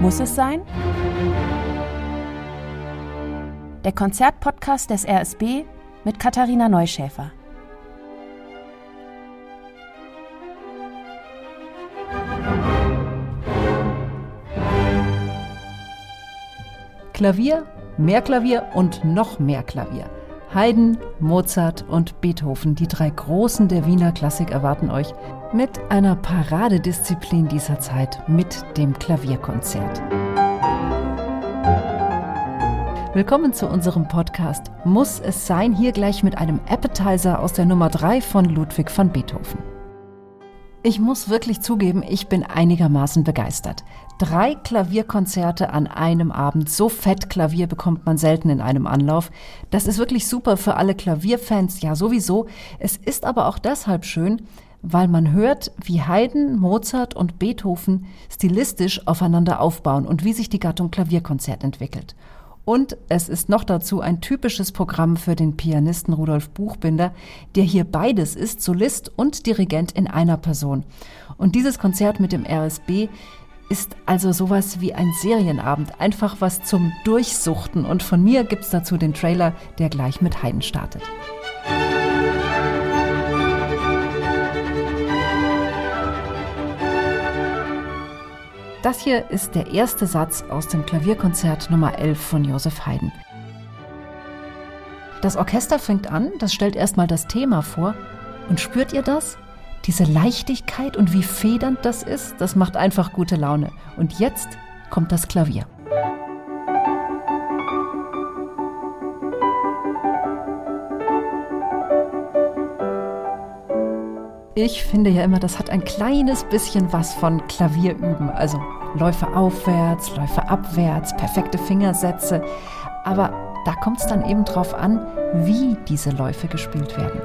Muss es sein? Der Konzertpodcast des RSB mit Katharina Neuschäfer. Klavier, mehr Klavier und noch mehr Klavier. Haydn, Mozart und Beethoven, die drei Großen der Wiener Klassik erwarten euch mit einer Paradedisziplin dieser Zeit, mit dem Klavierkonzert. Willkommen zu unserem Podcast Muss es sein, hier gleich mit einem Appetizer aus der Nummer 3 von Ludwig van Beethoven. Ich muss wirklich zugeben, ich bin einigermaßen begeistert. Drei Klavierkonzerte an einem Abend. So fett Klavier bekommt man selten in einem Anlauf. Das ist wirklich super für alle Klavierfans, ja sowieso. Es ist aber auch deshalb schön, weil man hört, wie Haydn, Mozart und Beethoven stilistisch aufeinander aufbauen und wie sich die Gattung Klavierkonzert entwickelt. Und es ist noch dazu ein typisches Programm für den Pianisten Rudolf Buchbinder, der hier beides ist, Solist und Dirigent in einer Person. Und dieses Konzert mit dem RSB ist also sowas wie ein Serienabend, einfach was zum Durchsuchten. Und von mir gibt's dazu den Trailer, der gleich mit Haydn startet. Das hier ist der erste Satz aus dem Klavierkonzert Nummer 11 von Joseph Haydn. Das Orchester fängt an, das stellt erstmal das Thema vor. Und spürt ihr das? Diese Leichtigkeit und wie federnd das ist, das macht einfach gute Laune. Und jetzt kommt das Klavier. Ich finde ja immer, das hat ein kleines bisschen was von Klavierüben. Also Läufe aufwärts, Läufe abwärts, perfekte Fingersätze. Aber da kommt es dann eben drauf an, wie diese Läufe gespielt werden.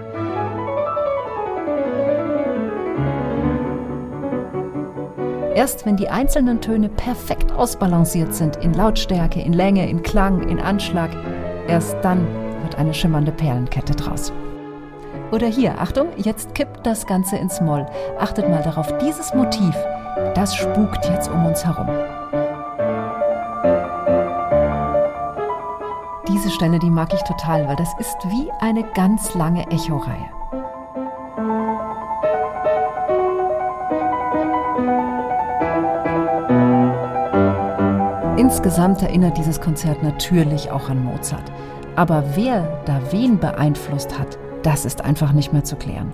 Erst wenn die einzelnen Töne perfekt ausbalanciert sind in Lautstärke, in Länge, in Klang, in Anschlag, erst dann wird eine schimmernde Perlenkette draus. Oder hier, Achtung, jetzt kippt das Ganze ins Moll. Achtet mal darauf, dieses Motiv, das spukt jetzt um uns herum. Diese Stelle, die mag ich total, weil das ist wie eine ganz lange Echoreihe. Insgesamt erinnert dieses Konzert natürlich auch an Mozart. Aber wer da wen beeinflusst hat, das ist einfach nicht mehr zu klären.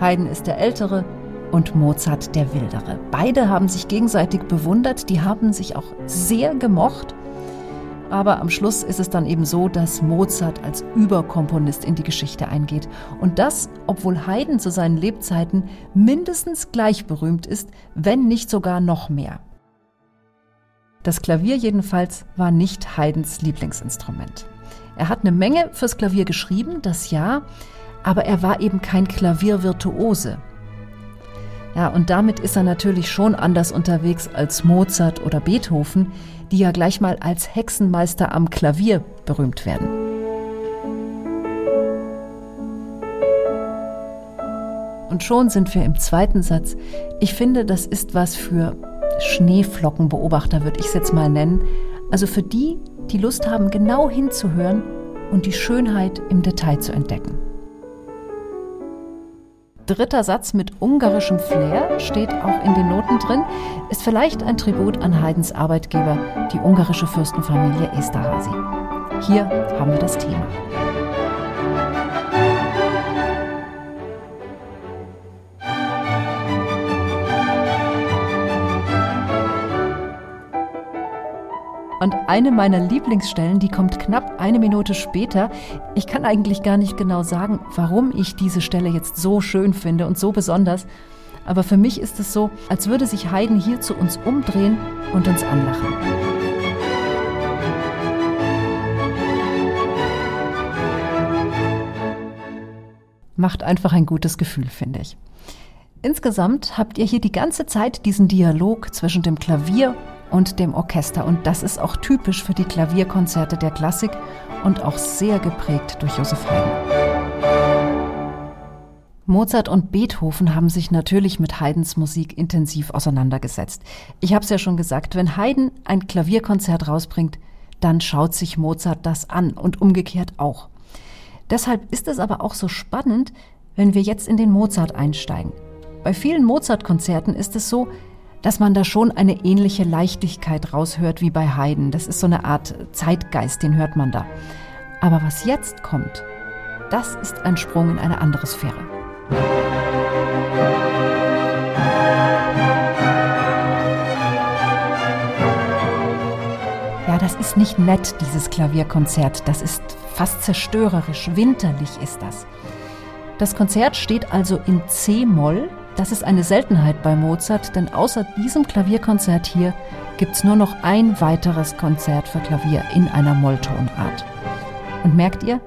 Haydn ist der Ältere und Mozart der Wildere. Beide haben sich gegenseitig bewundert, die haben sich auch sehr gemocht. Aber am Schluss ist es dann eben so, dass Mozart als Überkomponist in die Geschichte eingeht. Und das, obwohl Haydn zu seinen Lebzeiten mindestens gleich berühmt ist, wenn nicht sogar noch mehr. Das Klavier jedenfalls war nicht Haydns Lieblingsinstrument. Er hat eine Menge fürs Klavier geschrieben, das ja, aber er war eben kein Klaviervirtuose. Ja, und damit ist er natürlich schon anders unterwegs als Mozart oder Beethoven, die ja gleich mal als Hexenmeister am Klavier berühmt werden. Und schon sind wir im zweiten Satz. Ich finde, das ist was für Schneeflockenbeobachter, würde ich es jetzt mal nennen. Also für die, die Lust haben, genau hinzuhören und die Schönheit im Detail zu entdecken. Dritter Satz mit ungarischem Flair steht auch in den Noten drin, ist vielleicht ein Tribut an Haydns Arbeitgeber, die ungarische Fürstenfamilie Esterhazy. Hier haben wir das Thema. Eine meiner Lieblingsstellen, die kommt knapp eine Minute später. Ich kann eigentlich gar nicht genau sagen, warum ich diese Stelle jetzt so schön finde und so besonders. Aber für mich ist es so, als würde sich Haydn hier zu uns umdrehen und uns anlachen. Macht einfach ein gutes Gefühl, finde ich. Insgesamt habt ihr hier die ganze Zeit diesen Dialog zwischen dem Klavier und dem Orchester. Und das ist auch typisch für die Klavierkonzerte der Klassik und auch sehr geprägt durch Josef Haydn. Mozart und Beethoven haben sich natürlich mit Haydns Musik intensiv auseinandergesetzt. Ich habe es ja schon gesagt, wenn Haydn ein Klavierkonzert rausbringt, dann schaut sich Mozart das an und umgekehrt auch. Deshalb ist es aber auch so spannend, wenn wir jetzt in den Mozart einsteigen. Bei vielen Mozart-Konzerten ist es so, dass man da schon eine ähnliche Leichtigkeit raushört wie bei Haydn. Das ist so eine Art Zeitgeist, den hört man da. Aber was jetzt kommt, das ist ein Sprung in eine andere Sphäre. Ja, das ist nicht nett, dieses Klavierkonzert. Das ist fast zerstörerisch. Winterlich ist das. Das Konzert steht also in C-Moll. Das ist eine Seltenheit bei Mozart, denn außer diesem Klavierkonzert hier gibt es nur noch ein weiteres Konzert für Klavier in einer Molltonart. Und merkt ihr,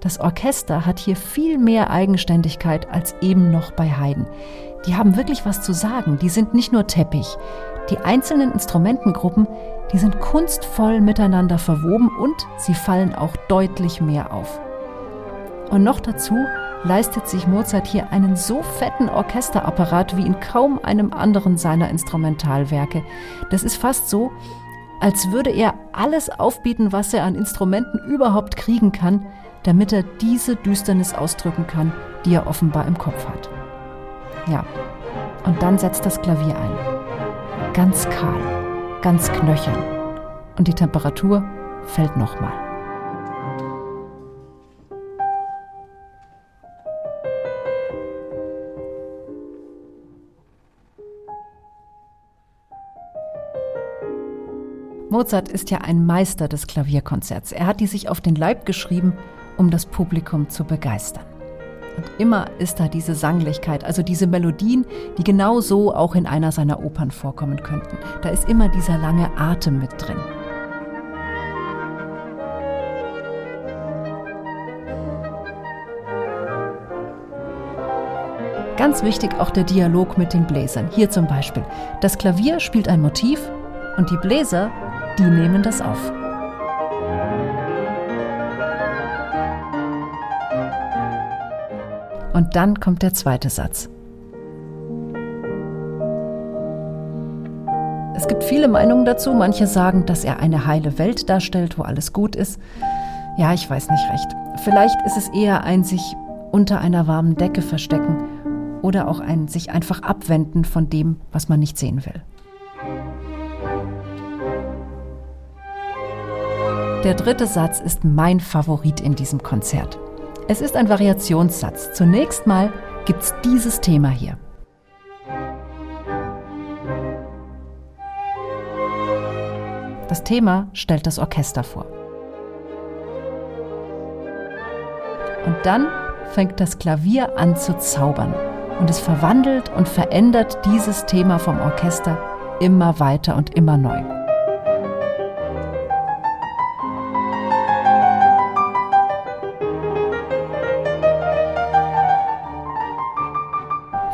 das Orchester hat hier viel mehr Eigenständigkeit als eben noch bei Haydn. Die haben wirklich was zu sagen. Die sind nicht nur Teppich. Die einzelnen Instrumentengruppen, die sind kunstvoll miteinander verwoben und sie fallen auch deutlich mehr auf. Und noch dazu leistet sich Mozart hier einen so fetten Orchesterapparat wie in kaum einem anderen seiner Instrumentalwerke. Das ist fast so, als würde er alles aufbieten, was er an Instrumenten überhaupt kriegen kann, damit er diese Düsternis ausdrücken kann, die er offenbar im Kopf hat. Ja, und dann setzt das Klavier ein. Ganz kahl, ganz knöchern. Und die Temperatur fällt nochmal. Mozart ist ja ein Meister des Klavierkonzerts. Er hat die sich auf den Leib geschrieben um das Publikum zu begeistern. Und immer ist da diese Sanglichkeit, also diese Melodien, die genau so auch in einer seiner Opern vorkommen könnten. Da ist immer dieser lange Atem mit drin. Ganz wichtig auch der Dialog mit den Bläsern. Hier zum Beispiel. Das Klavier spielt ein Motiv und die Bläser, die nehmen das auf. Und dann kommt der zweite Satz. Es gibt viele Meinungen dazu. Manche sagen, dass er eine heile Welt darstellt, wo alles gut ist. Ja, ich weiß nicht recht. Vielleicht ist es eher ein sich unter einer warmen Decke verstecken oder auch ein sich einfach abwenden von dem, was man nicht sehen will. Der dritte Satz ist mein Favorit in diesem Konzert. Es ist ein Variationssatz. Zunächst mal gibt es dieses Thema hier. Das Thema stellt das Orchester vor. Und dann fängt das Klavier an zu zaubern und es verwandelt und verändert dieses Thema vom Orchester immer weiter und immer neu.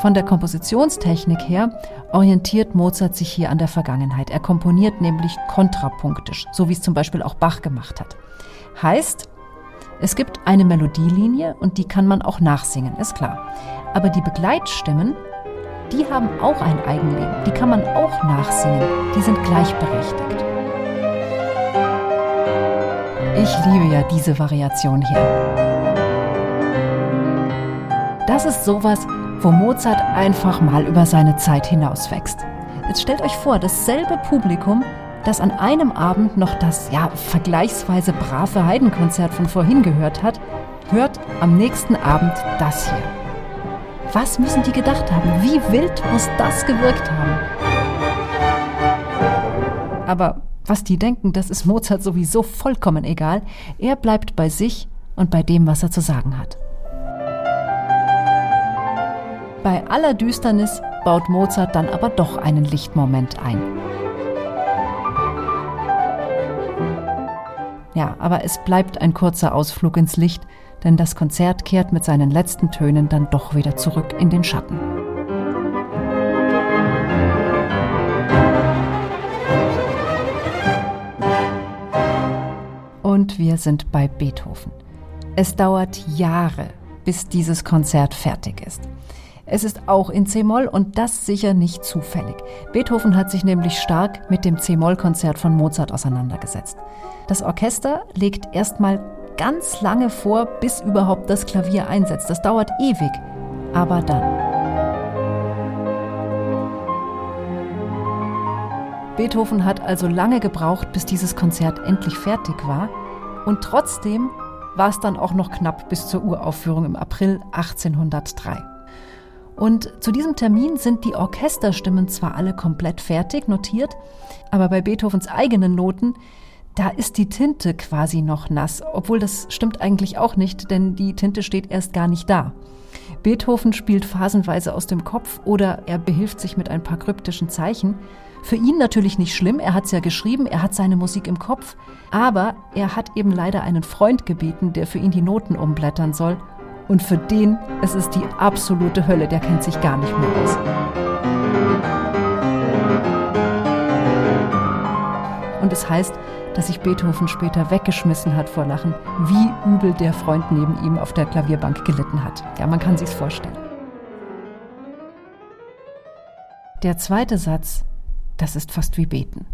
Von der Kompositionstechnik her orientiert Mozart sich hier an der Vergangenheit. Er komponiert nämlich kontrapunktisch, so wie es zum Beispiel auch Bach gemacht hat. Heißt, es gibt eine Melodielinie und die kann man auch nachsingen, ist klar. Aber die Begleitstimmen, die haben auch ein Eigenleben. Die kann man auch nachsingen. Die sind gleichberechtigt. Ich liebe ja diese Variation hier. Das ist sowas, wo Mozart einfach mal über seine Zeit hinauswächst. Jetzt stellt euch vor, dasselbe Publikum, das an einem Abend noch das ja vergleichsweise brave Heidenkonzert von vorhin gehört hat, hört am nächsten Abend das hier. Was müssen die gedacht haben? Wie wild muss das gewirkt haben? Aber was die denken, das ist Mozart sowieso vollkommen egal. Er bleibt bei sich und bei dem, was er zu sagen hat. Bei aller Düsternis baut Mozart dann aber doch einen Lichtmoment ein. Ja, aber es bleibt ein kurzer Ausflug ins Licht, denn das Konzert kehrt mit seinen letzten Tönen dann doch wieder zurück in den Schatten. Und wir sind bei Beethoven. Es dauert Jahre, bis dieses Konzert fertig ist. Es ist auch in C-Moll und das sicher nicht zufällig. Beethoven hat sich nämlich stark mit dem C-Moll-Konzert von Mozart auseinandergesetzt. Das Orchester legt erstmal ganz lange vor, bis überhaupt das Klavier einsetzt. Das dauert ewig. Aber dann. Beethoven hat also lange gebraucht, bis dieses Konzert endlich fertig war. Und trotzdem war es dann auch noch knapp bis zur Uraufführung im April 1803. Und zu diesem Termin sind die Orchesterstimmen zwar alle komplett fertig notiert, aber bei Beethovens eigenen Noten, da ist die Tinte quasi noch nass, obwohl das stimmt eigentlich auch nicht, denn die Tinte steht erst gar nicht da. Beethoven spielt phasenweise aus dem Kopf oder er behilft sich mit ein paar kryptischen Zeichen. Für ihn natürlich nicht schlimm, er hat es ja geschrieben, er hat seine Musik im Kopf, aber er hat eben leider einen Freund gebeten, der für ihn die Noten umblättern soll und für den ist es die absolute Hölle, der kennt sich gar nicht mehr aus. Und es heißt, dass sich Beethoven später weggeschmissen hat vor Lachen, wie übel der Freund neben ihm auf der Klavierbank gelitten hat. Ja, man kann sich's vorstellen. Der zweite Satz, das ist fast wie beten.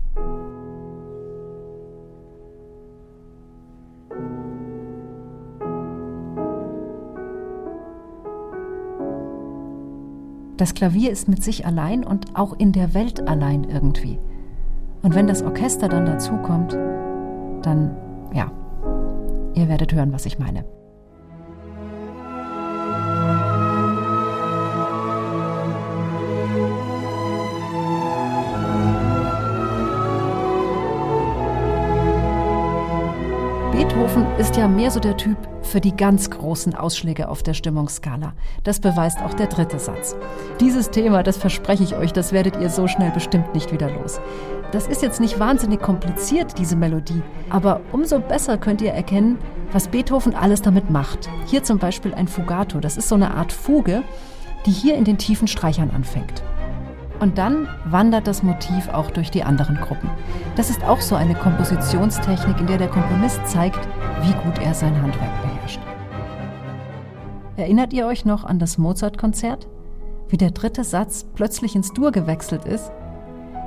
Das Klavier ist mit sich allein und auch in der Welt allein irgendwie. Und wenn das Orchester dann dazukommt, dann, ja, ihr werdet hören, was ich meine. Beethoven ist ja mehr so der Typ für die ganz großen Ausschläge auf der Stimmungsskala. Das beweist auch der dritte Satz. Dieses Thema, das verspreche ich euch, das werdet ihr so schnell bestimmt nicht wieder los. Das ist jetzt nicht wahnsinnig kompliziert, diese Melodie, aber umso besser könnt ihr erkennen, was Beethoven alles damit macht. Hier zum Beispiel ein Fugato, das ist so eine Art Fuge, die hier in den tiefen Streichern anfängt. Und dann wandert das Motiv auch durch die anderen Gruppen. Das ist auch so eine Kompositionstechnik, in der der Komponist zeigt, wie gut er sein Handwerk beherrscht. Erinnert ihr euch noch an das Mozart-Konzert? Wie der dritte Satz plötzlich ins Dur gewechselt ist?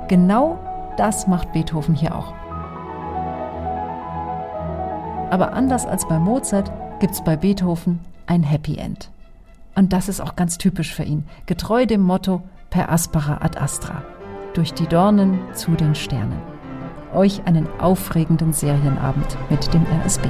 Genau das macht Beethoven hier auch. Aber anders als bei Mozart gibt es bei Beethoven ein Happy End. Und das ist auch ganz typisch für ihn, getreu dem Motto per aspera ad astra, durch die Dornen zu den Sternen. Euch einen aufregenden Serienabend mit dem RSB.